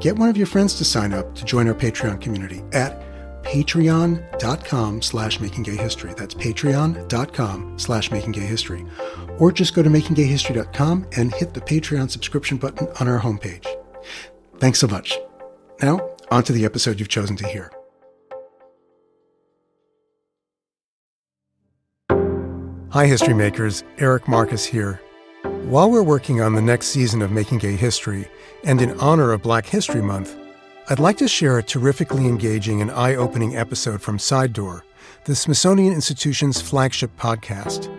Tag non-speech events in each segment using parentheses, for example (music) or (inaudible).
get one of your friends to sign up to join our Patreon community at patreon.com slash makinggayhistory. That's patreon.com slash makinggayhistory. Or just go to makinggayhistory.com and hit the Patreon subscription button on our homepage. Thanks so much. Now, on to the episode you've chosen to hear. Hi, history makers. Eric Marcus here. While we're working on the next season of Making Gay History, and in honor of Black History Month, I'd like to share a terrifically engaging and eye opening episode from Side Door, the Smithsonian Institution's flagship podcast.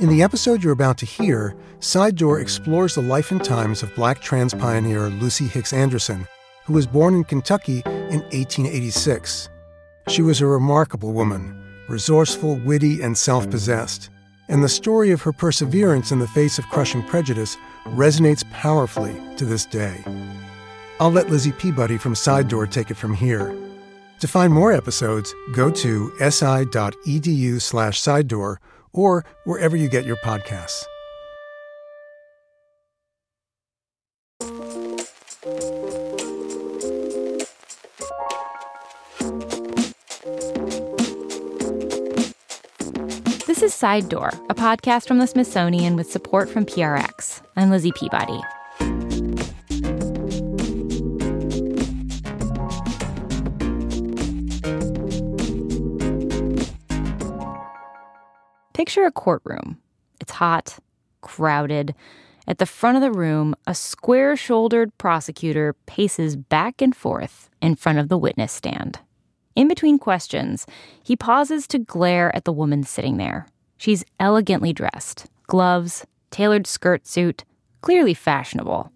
In the episode you're about to hear, Side Door explores the life and times of black trans pioneer Lucy Hicks Anderson, who was born in Kentucky in 1886. She was a remarkable woman, resourceful, witty, and self possessed and the story of her perseverance in the face of crushing prejudice resonates powerfully to this day. I'll let Lizzie Peabody from Side Door take it from here. To find more episodes, go to si.edu slash side door or wherever you get your podcasts. This is Side Door, a podcast from the Smithsonian with support from PRX. I'm Lizzie Peabody. Picture a courtroom. It's hot, crowded. At the front of the room, a square shouldered prosecutor paces back and forth in front of the witness stand. In between questions, he pauses to glare at the woman sitting there. She's elegantly dressed gloves, tailored skirt suit, clearly fashionable.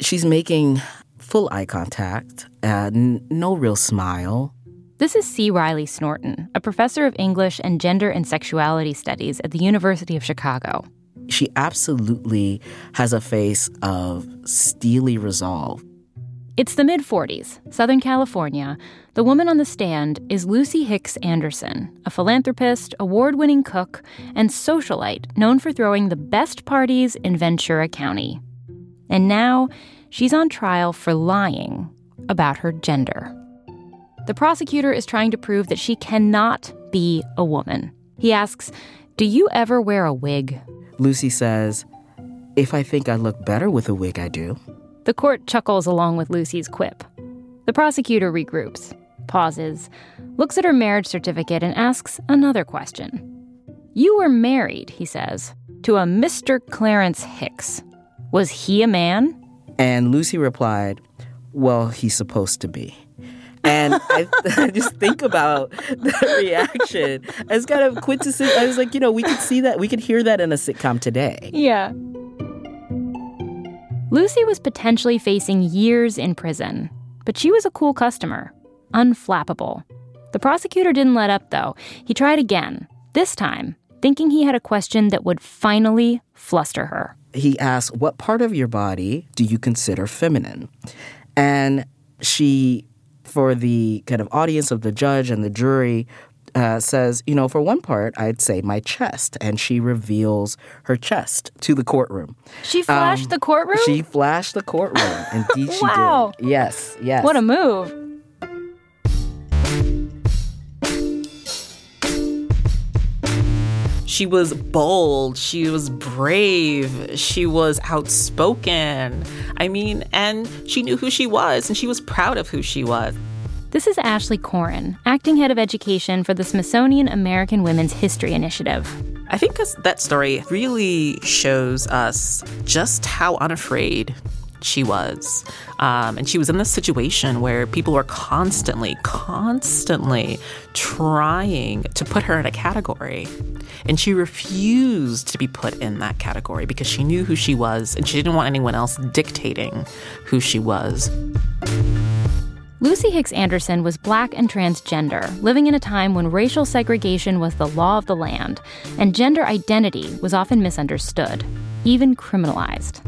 She's making full eye contact and no real smile. This is C. Riley Snorton, a professor of English and gender and sexuality studies at the University of Chicago. She absolutely has a face of steely resolve. It's the mid 40s, Southern California. The woman on the stand is Lucy Hicks Anderson, a philanthropist, award winning cook, and socialite known for throwing the best parties in Ventura County. And now she's on trial for lying about her gender. The prosecutor is trying to prove that she cannot be a woman. He asks, Do you ever wear a wig? Lucy says, If I think I look better with a wig, I do. The court chuckles along with Lucy's quip. The prosecutor regroups, pauses, looks at her marriage certificate, and asks another question. You were married, he says, to a Mr. Clarence Hicks. Was he a man? And Lucy replied, Well, he's supposed to be. And I, (laughs) I, just think about that reaction as kind of quintessential. I was like, you know, we could see that, we could hear that in a sitcom today. Yeah. Lucy was potentially facing years in prison, but she was a cool customer, unflappable. The prosecutor didn't let up, though. He tried again, this time, thinking he had a question that would finally fluster her. He asked, What part of your body do you consider feminine? And she, for the kind of audience of the judge and the jury, uh, says, you know, for one part, I'd say my chest. And she reveals her chest to the courtroom. She flashed um, the courtroom? She flashed the courtroom. (laughs) Indeed, she wow. did. Yes, yes. What a move. She was bold, she was brave, she was outspoken. I mean, and she knew who she was and she was proud of who she was. This is Ashley Coren, acting head of education for the Smithsonian American Women's History Initiative. I think that story really shows us just how unafraid she was. Um, and she was in this situation where people were constantly, constantly trying to put her in a category. And she refused to be put in that category because she knew who she was and she didn't want anyone else dictating who she was. Lucy Hicks Anderson was black and transgender, living in a time when racial segregation was the law of the land, and gender identity was often misunderstood, even criminalized.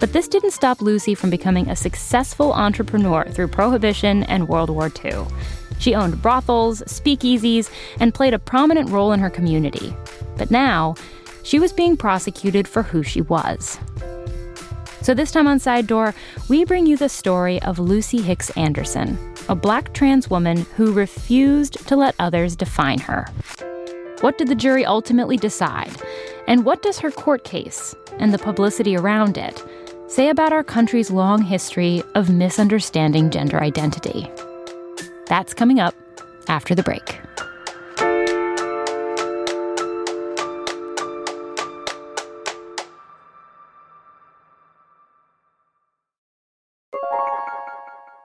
But this didn't stop Lucy from becoming a successful entrepreneur through Prohibition and World War II. She owned brothels, speakeasies, and played a prominent role in her community. But now, she was being prosecuted for who she was. So, this time on Side Door, we bring you the story of Lucy Hicks Anderson, a black trans woman who refused to let others define her. What did the jury ultimately decide? And what does her court case and the publicity around it say about our country's long history of misunderstanding gender identity. That's coming up after the break.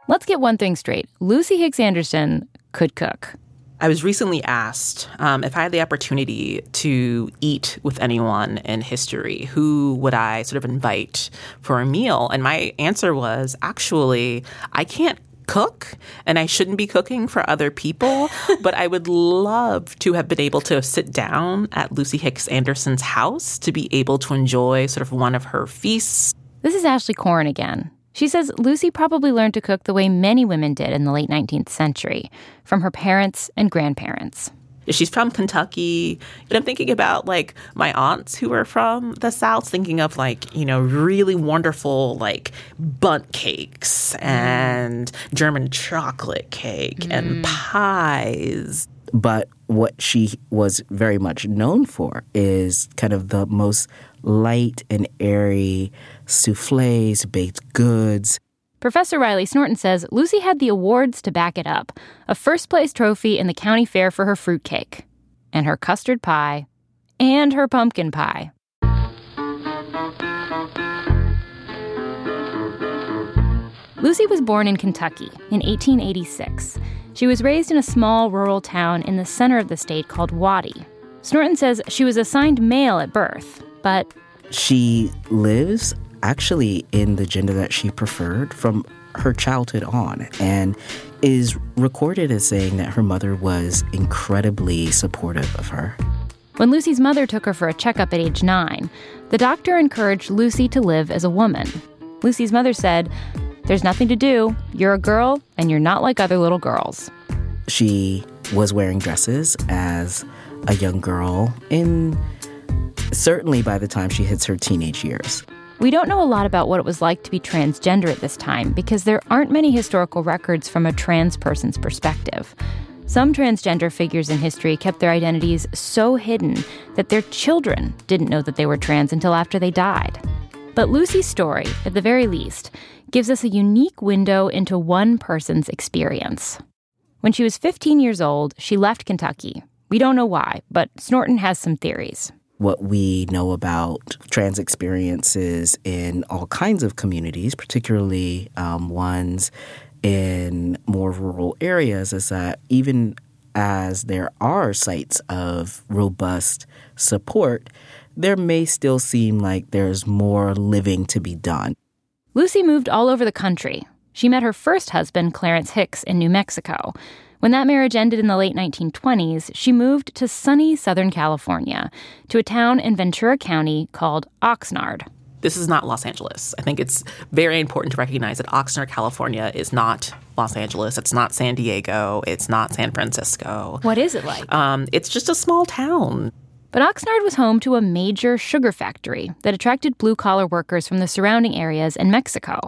Let's get one thing straight. Lucy Hicks Anderson could cook. I was recently asked um, if I had the opportunity to eat with anyone in history, who would I sort of invite for a meal? And my answer was actually, I can't cook and I shouldn't be cooking for other people, (laughs) but I would love to have been able to sit down at Lucy Hicks Anderson's house to be able to enjoy sort of one of her feasts. This is Ashley Coren again. She says Lucy probably learned to cook the way many women did in the late 19th century, from her parents and grandparents. She's from Kentucky. And I'm thinking about like my aunts who are from the South, thinking of like, you know, really wonderful like Bundt cakes and German chocolate cake mm. and pies. But what she was very much known for is kind of the most light and airy souffles, baked goods. Professor Riley Snorton says Lucy had the awards to back it up a first place trophy in the county fair for her fruitcake, and her custard pie, and her pumpkin pie. Lucy was born in Kentucky in 1886. She was raised in a small rural town in the center of the state called Waddy. Snorton says she was assigned male at birth, but she lives actually in the gender that she preferred from her childhood on and is recorded as saying that her mother was incredibly supportive of her. When Lucy's mother took her for a checkup at age nine, the doctor encouraged Lucy to live as a woman. Lucy's mother said, There's nothing to do. You're a girl, and you're not like other little girls. She was wearing dresses as a young girl in certainly by the time she hits her teenage years. We don't know a lot about what it was like to be transgender at this time because there aren't many historical records from a trans person's perspective. Some transgender figures in history kept their identities so hidden that their children didn't know that they were trans until after they died. But Lucy's story, at the very least, gives us a unique window into one person's experience. When she was 15 years old, she left Kentucky. We don't know why, but Snorton has some theories what we know about trans experiences in all kinds of communities, particularly um, ones in more rural areas, is that even as there are sites of robust support, there may still seem like there's more living to be done. Lucy moved all over the country. She met her first husband, Clarence Hicks, in New Mexico. When that marriage ended in the late 1920s, she moved to sunny Southern California, to a town in Ventura County called Oxnard. This is not Los Angeles. I think it's very important to recognize that Oxnard, California is not Los Angeles. It's not San Diego. It's not San Francisco. What is it like? Um, it's just a small town. But Oxnard was home to a major sugar factory that attracted blue collar workers from the surrounding areas in Mexico.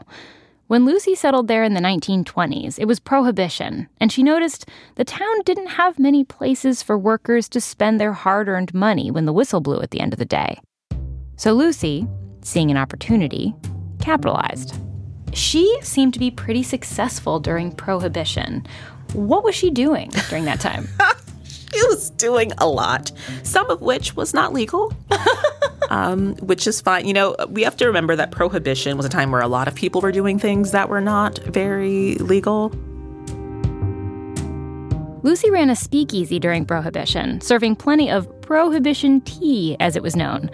When Lucy settled there in the 1920s, it was prohibition, and she noticed the town didn't have many places for workers to spend their hard earned money when the whistle blew at the end of the day. So Lucy, seeing an opportunity, capitalized. She seemed to be pretty successful during Prohibition. What was she doing during that time? (laughs) she was doing a lot, some of which was not legal. (laughs) um, which is fine. You know, we have to remember that prohibition was a time where a lot of people were doing things that were not very legal. Lucy ran a speakeasy during Prohibition, serving plenty of Prohibition tea, as it was known.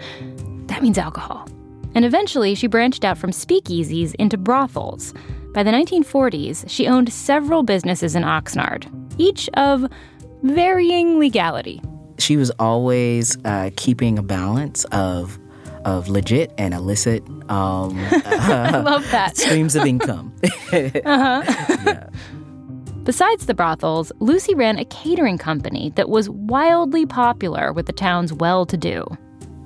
That means alcohol. And eventually, she branched out from speakeasies into brothels. By the 1940s, she owned several businesses in Oxnard, each of varying legality she was always uh, keeping a balance of of legit and illicit um, (laughs) I love that. streams of income. (laughs) uh-huh. yeah. Besides the brothels, Lucy ran a catering company that was wildly popular with the town's well to do.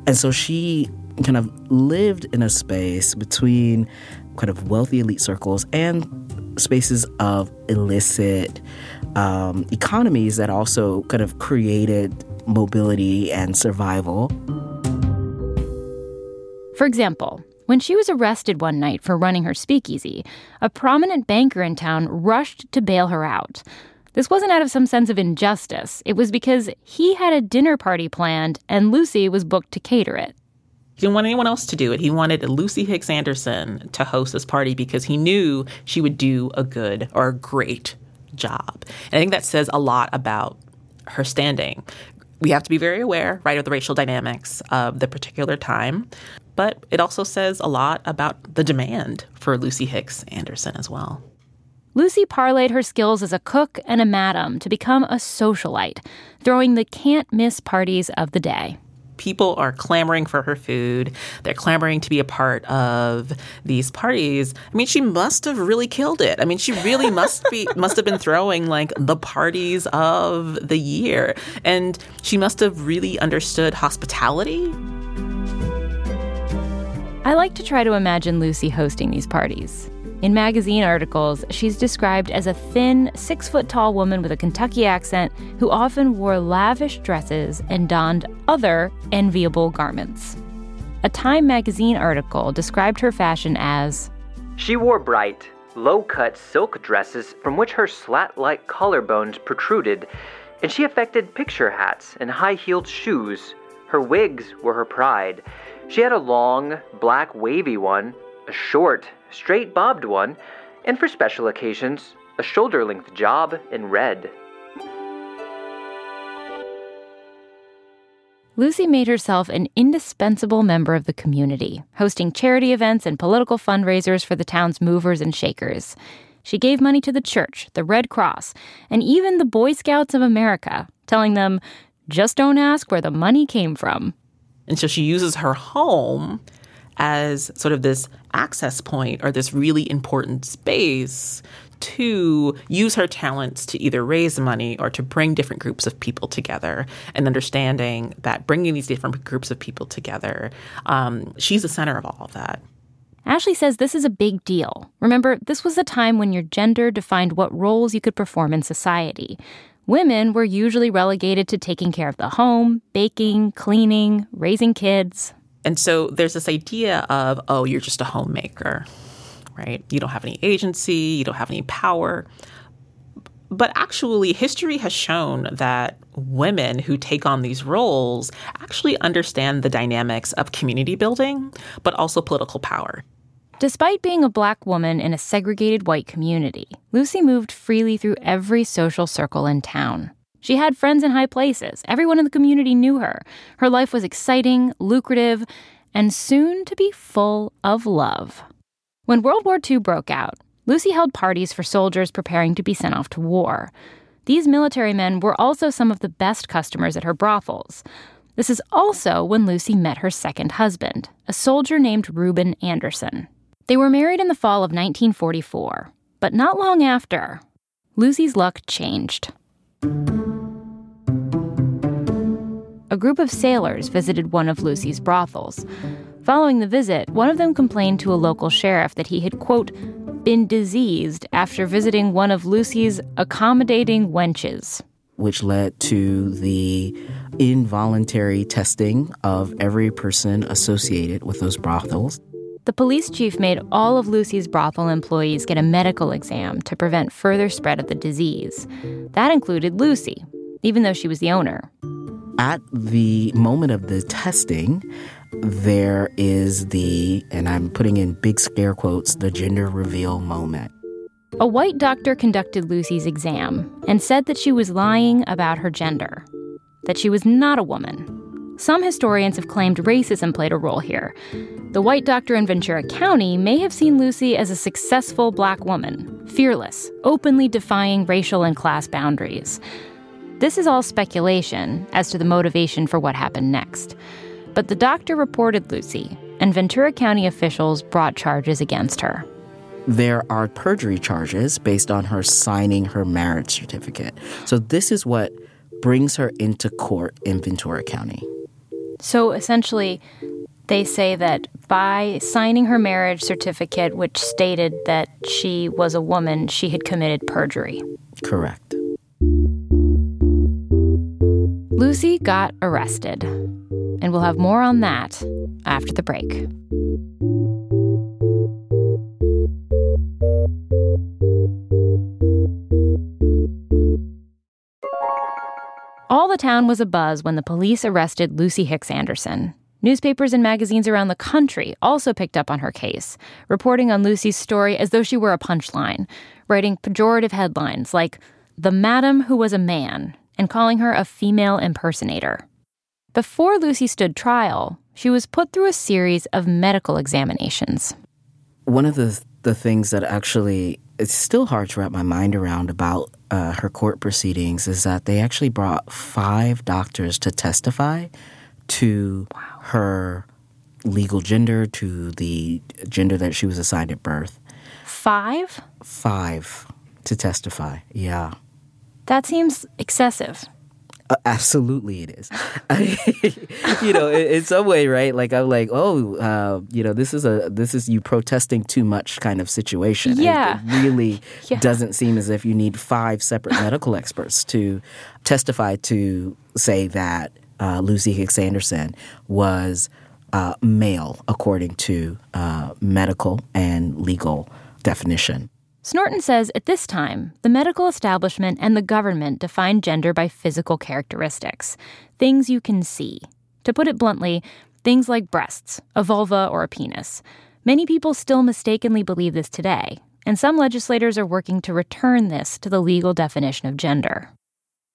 And so she kind of lived in a space between kind of wealthy elite circles and spaces of illicit um, economies that also kind of created mobility and survival. For example, when she was arrested one night for running her speakeasy, a prominent banker in town rushed to bail her out. This wasn't out of some sense of injustice. It was because he had a dinner party planned and Lucy was booked to cater it. He didn't want anyone else to do it. He wanted Lucy Hicks Anderson to host this party because he knew she would do a good or a great job. And I think that says a lot about her standing we have to be very aware, right, of the racial dynamics of the particular time. But it also says a lot about the demand for Lucy Hicks Anderson as well. Lucy parlayed her skills as a cook and a madam to become a socialite, throwing the can't miss parties of the day people are clamoring for her food. They're clamoring to be a part of these parties. I mean, she must have really killed it. I mean, she really must be (laughs) must have been throwing like the parties of the year. And she must have really understood hospitality. I like to try to imagine Lucy hosting these parties. In magazine articles, she's described as a thin, six foot tall woman with a Kentucky accent who often wore lavish dresses and donned other enviable garments. A Time magazine article described her fashion as She wore bright, low cut silk dresses from which her slat like collarbones protruded, and she affected picture hats and high heeled shoes. Her wigs were her pride. She had a long, black, wavy one, a short, straight bobbed one, and for special occasions, a shoulder length job in red. Lucy made herself an indispensable member of the community, hosting charity events and political fundraisers for the town's movers and shakers. She gave money to the church, the Red Cross, and even the Boy Scouts of America, telling them, just don't ask where the money came from. And so she uses her home as sort of this access point or this really important space to use her talents to either raise money or to bring different groups of people together and understanding that bringing these different groups of people together, um, she's the center of all of that. Ashley says this is a big deal. Remember, this was a time when your gender defined what roles you could perform in society. Women were usually relegated to taking care of the home, baking, cleaning, raising kids. And so there's this idea of, oh, you're just a homemaker, right? You don't have any agency, you don't have any power. But actually, history has shown that women who take on these roles actually understand the dynamics of community building, but also political power. Despite being a black woman in a segregated white community, Lucy moved freely through every social circle in town. She had friends in high places. Everyone in the community knew her. Her life was exciting, lucrative, and soon to be full of love. When World War II broke out, Lucy held parties for soldiers preparing to be sent off to war. These military men were also some of the best customers at her brothels. This is also when Lucy met her second husband, a soldier named Reuben Anderson. They were married in the fall of 1944, but not long after, Lucy's luck changed. A group of sailors visited one of Lucy's brothels. Following the visit, one of them complained to a local sheriff that he had, quote, been diseased after visiting one of Lucy's accommodating wenches. Which led to the involuntary testing of every person associated with those brothels. The police chief made all of Lucy's brothel employees get a medical exam to prevent further spread of the disease. That included Lucy, even though she was the owner. At the moment of the testing, there is the, and I'm putting in big scare quotes, the gender reveal moment. A white doctor conducted Lucy's exam and said that she was lying about her gender, that she was not a woman, some historians have claimed racism played a role here. The white doctor in Ventura County may have seen Lucy as a successful black woman, fearless, openly defying racial and class boundaries. This is all speculation as to the motivation for what happened next. But the doctor reported Lucy, and Ventura County officials brought charges against her. There are perjury charges based on her signing her marriage certificate. So, this is what brings her into court in Ventura County. So essentially, they say that by signing her marriage certificate, which stated that she was a woman, she had committed perjury. Correct. Lucy got arrested. And we'll have more on that after the break. All the town was abuzz when the police arrested Lucy Hicks Anderson. Newspapers and magazines around the country also picked up on her case, reporting on Lucy's story as though she were a punchline, writing pejorative headlines like, The Madam Who Was a Man, and calling her a female impersonator. Before Lucy stood trial, she was put through a series of medical examinations. One of the, the things that actually it's still hard to wrap my mind around about uh, her court proceedings is that they actually brought five doctors to testify to wow. her legal gender, to the gender that she was assigned at birth. Five? Five to testify, yeah. That seems excessive. Uh, absolutely, it is. (laughs) you know, in, in, some way, right? Like I'm like, oh, uh, you know, this is a this is you protesting too much kind of situation. Yeah, it, it really (laughs) yeah. doesn't seem as if you need five separate (laughs) medical experts to testify to say that uh, Lucy Hicks Anderson was uh, male according to uh, medical and legal definition. Snorton says at this time, the medical establishment and the government define gender by physical characteristics, things you can see. To put it bluntly, things like breasts, a vulva, or a penis. Many people still mistakenly believe this today, and some legislators are working to return this to the legal definition of gender.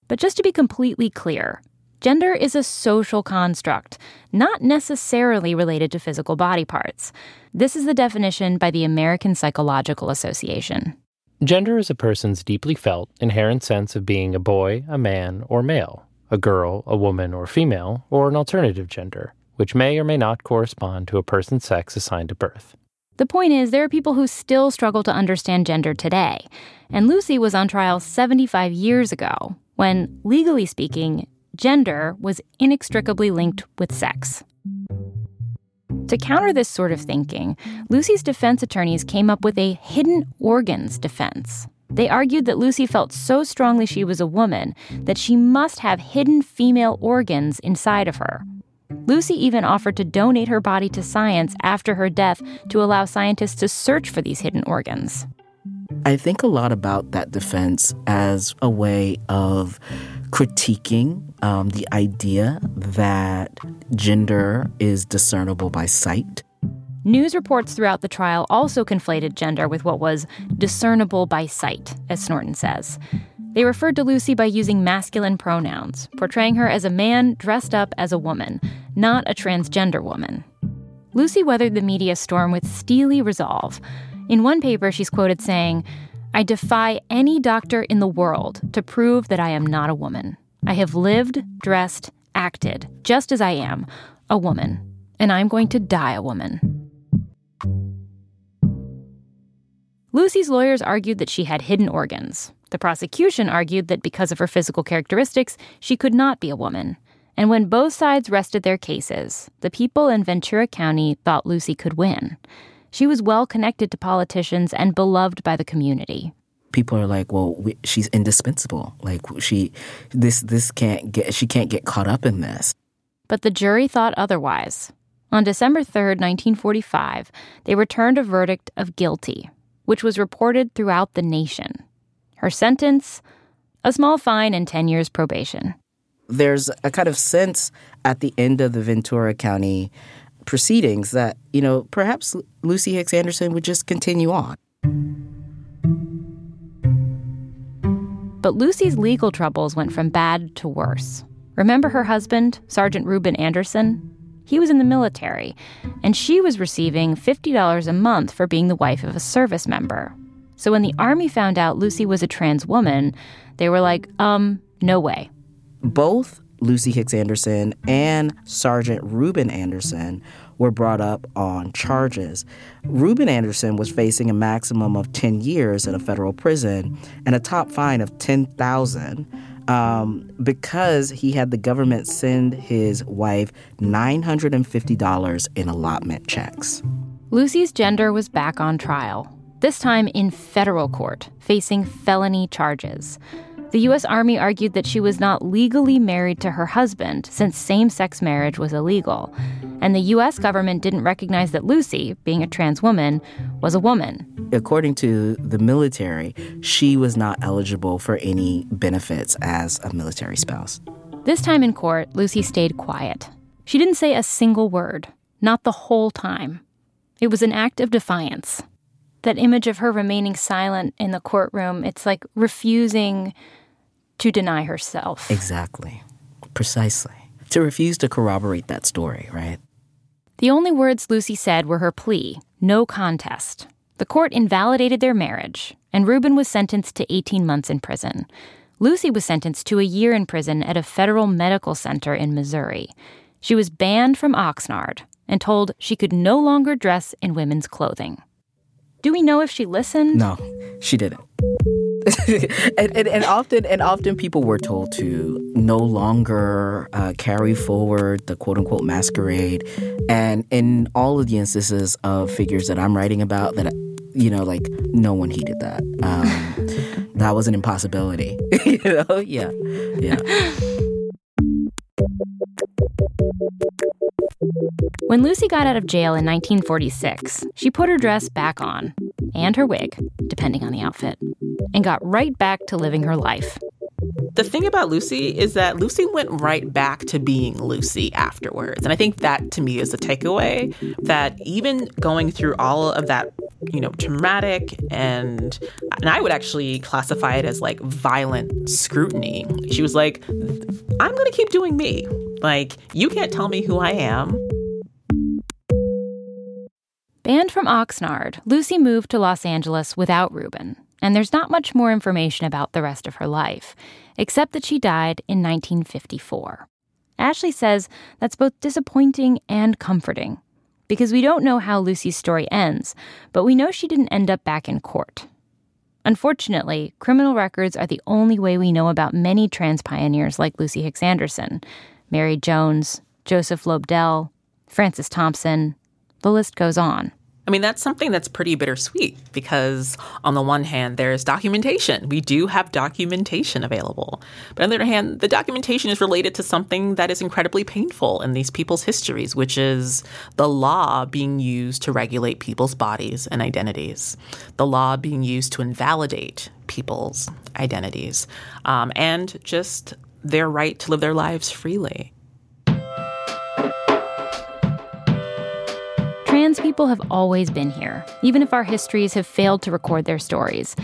But just to be completely clear, Gender is a social construct, not necessarily related to physical body parts. This is the definition by the American Psychological Association. Gender is a person's deeply felt, inherent sense of being a boy, a man, or male, a girl, a woman, or female, or an alternative gender, which may or may not correspond to a person's sex assigned at birth. The point is, there are people who still struggle to understand gender today. And Lucy was on trial 75 years ago, when, legally speaking, gender was inextricably linked with sex. To counter this sort of thinking, Lucy's defense attorneys came up with a hidden organs defense. They argued that Lucy felt so strongly she was a woman that she must have hidden female organs inside of her. Lucy even offered to donate her body to science after her death to allow scientists to search for these hidden organs. I think a lot about that defense as a way of critiquing um, the idea that gender is discernible by sight. News reports throughout the trial also conflated gender with what was discernible by sight, as Snorton says. They referred to Lucy by using masculine pronouns, portraying her as a man dressed up as a woman, not a transgender woman. Lucy weathered the media storm with steely resolve. In one paper, she's quoted saying, I defy any doctor in the world to prove that I am not a woman. I have lived, dressed, acted, just as I am, a woman, and I'm going to die a woman. Lucy's lawyers argued that she had hidden organs. The prosecution argued that because of her physical characteristics, she could not be a woman. And when both sides rested their cases, the people in Ventura County thought Lucy could win. She was well connected to politicians and beloved by the community. People are like, "Well, we, she's indispensable. Like she, this, this can't get. She can't get caught up in this." But the jury thought otherwise. On December 3rd, 1945, they returned a verdict of guilty, which was reported throughout the nation. Her sentence a small fine and 10 years probation. There's a kind of sense at the end of the Ventura County proceedings that, you know, perhaps Lucy Hicks Anderson would just continue on. But Lucy's legal troubles went from bad to worse. Remember her husband, Sergeant Reuben Anderson? He was in the military, and she was receiving $50 a month for being the wife of a service member. So when the Army found out Lucy was a trans woman, they were like, um, no way. Both Lucy Hicks Anderson and Sergeant Reuben Anderson were brought up on charges. Reuben Anderson was facing a maximum of 10 years in a federal prison and a top fine of 10,000 um, because he had the government send his wife $950 in allotment checks. Lucy's gender was back on trial, this time in federal court, facing felony charges. The U.S. Army argued that she was not legally married to her husband since same sex marriage was illegal. And the U.S. government didn't recognize that Lucy, being a trans woman, was a woman. According to the military, she was not eligible for any benefits as a military spouse. This time in court, Lucy stayed quiet. She didn't say a single word, not the whole time. It was an act of defiance. That image of her remaining silent in the courtroom, it's like refusing to deny herself. Exactly. Precisely. To refuse to corroborate that story, right? The only words Lucy said were her plea no contest. The court invalidated their marriage, and Reuben was sentenced to 18 months in prison. Lucy was sentenced to a year in prison at a federal medical center in Missouri. She was banned from Oxnard and told she could no longer dress in women's clothing. Do we know if she listened? No, she didn't. (laughs) and, and, and, often and often people were told to no longer uh, carry forward the quote unquote masquerade. And in all of the instances of figures that i'm writing about that you know like no one heeded that. Um, (laughs) that was an impossibility (laughs) you know? Yeah. Yeah. When Lucy got out of jail in 1946, she put her dress back on, and her wig, depending on the outfit, and got right back to living her life. The thing about Lucy is that Lucy went right back to being Lucy afterwards. And I think that to me is a takeaway that even going through all of that, you know, traumatic and and I would actually classify it as like violent scrutiny. She was like, I'm going to keep doing me. Like, you can't tell me who I am. Banned from Oxnard, Lucy moved to Los Angeles without Reuben, and there's not much more information about the rest of her life, except that she died in 1954. Ashley says that's both disappointing and comforting, because we don't know how Lucy's story ends, but we know she didn't end up back in court. Unfortunately, criminal records are the only way we know about many trans pioneers like Lucy Hicks Anderson, Mary Jones, Joseph Lobdell, Frances Thompson, the list goes on. I mean, that's something that's pretty bittersweet because, on the one hand, there's documentation. We do have documentation available. But on the other hand, the documentation is related to something that is incredibly painful in these people's histories, which is the law being used to regulate people's bodies and identities, the law being used to invalidate people's identities, um, and just their right to live their lives freely. Trans people have always been here, even if our histories have failed to record their stories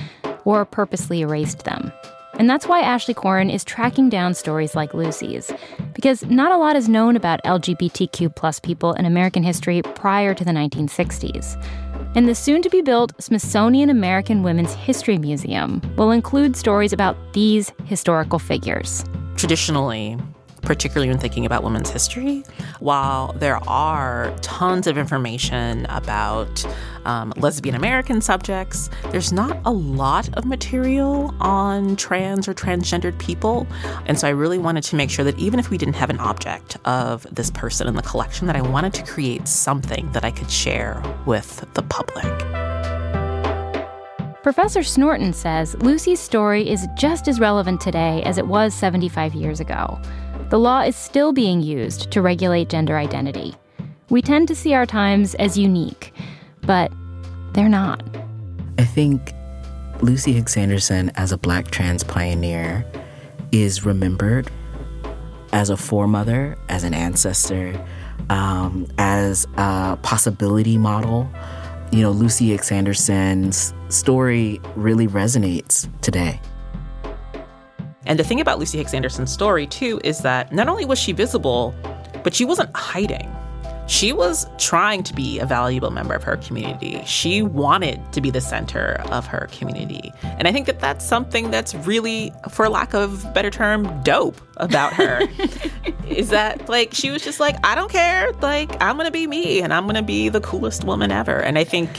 or purposely erased them. And that's why Ashley Coren is tracking down stories like Lucy's, because not a lot is known about LGBTQ plus people in American history prior to the 1960s. And the soon to be built Smithsonian American Women's History Museum will include stories about these historical figures. Traditionally, particularly when thinking about women's history. While there are tons of information about um, lesbian American subjects, there's not a lot of material on trans or transgendered people. And so I really wanted to make sure that even if we didn't have an object of this person in the collection, that I wanted to create something that I could share with the public. Professor Snorton says Lucy's story is just as relevant today as it was 75 years ago. The law is still being used to regulate gender identity. We tend to see our times as unique, but they're not. I think Lucy Hicks Anderson, as a black trans pioneer, is remembered as a foremother, as an ancestor, um, as a possibility model you know, Lucy Hicks Anderson's story really resonates today. And the thing about Lucy Hicks Anderson's story, too, is that not only was she visible, but she wasn't hiding she was trying to be a valuable member of her community. She wanted to be the center of her community. And I think that that's something that's really, for lack of better term, dope about her. (laughs) is that like she was just like, I don't care. Like, I'm going to be me and I'm going to be the coolest woman ever. And I think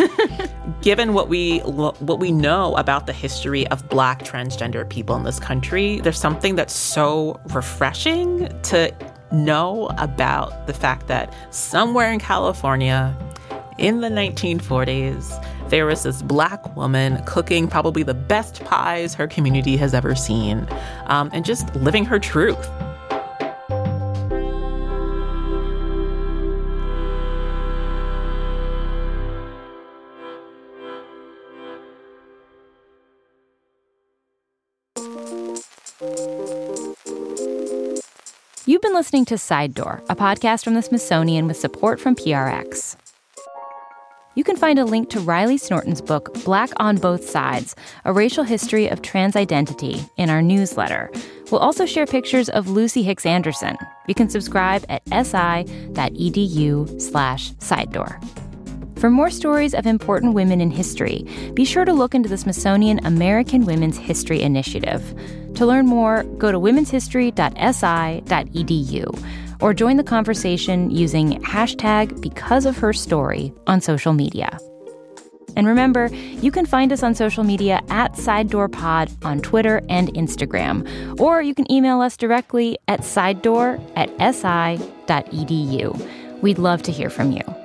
(laughs) given what we what we know about the history of black transgender people in this country, there's something that's so refreshing to know about the fact that somewhere in California in the 1940s, there was this black woman cooking probably the best pies her community has ever seen um, and just living her truth. Listening to Side Door, a podcast from the Smithsonian with support from PRX. You can find a link to Riley Snorton's book, Black on Both Sides A Racial History of Trans Identity, in our newsletter. We'll also share pictures of Lucy Hicks Anderson. You can subscribe at si.edu slash side door. For more stories of important women in history, be sure to look into the Smithsonian American Women's History Initiative. To learn more, go to womenshistory.si.edu or join the conversation using hashtag because of her story on social media. And remember, you can find us on social media at Side Door Pod on Twitter and Instagram, or you can email us directly at sidedoor at si.edu. We'd love to hear from you.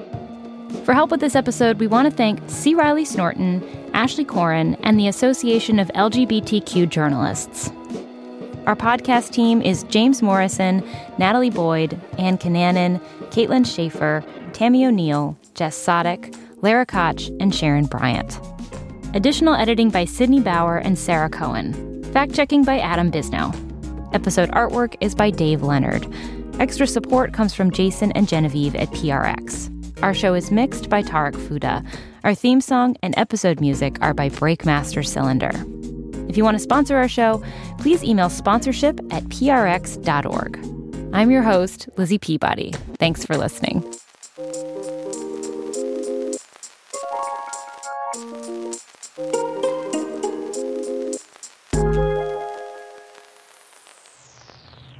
For help with this episode, we want to thank C. Riley Snorton, Ashley Coren, and the Association of LGBTQ Journalists. Our podcast team is James Morrison, Natalie Boyd, Ann Conanan, Caitlin Shaffer, Tammy O'Neill, Jess Sadeq, Lara Koch, and Sharon Bryant. Additional editing by Sydney Bauer and Sarah Cohen. Fact checking by Adam Bisno. Episode artwork is by Dave Leonard. Extra support comes from Jason and Genevieve at PRX. Our show is mixed by Tarek Fouda. Our theme song and episode music are by Breakmaster Cylinder. If you want to sponsor our show, please email sponsorship at prx.org. I'm your host, Lizzie Peabody. Thanks for listening.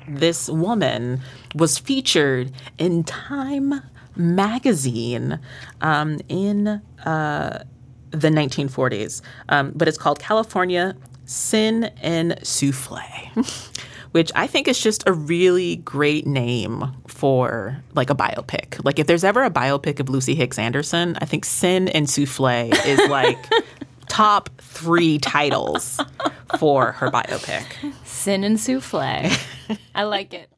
This woman was featured in Time magazine um, in uh, the 1940s, um, but it's called California Sin and Souffle, (laughs) which I think is just a really great name for like a biopic. Like if there's ever a biopic of Lucy Hicks Anderson, I think Sin and Souffle is like (laughs) top three titles for her biopic. Sin and Souffle. I like it.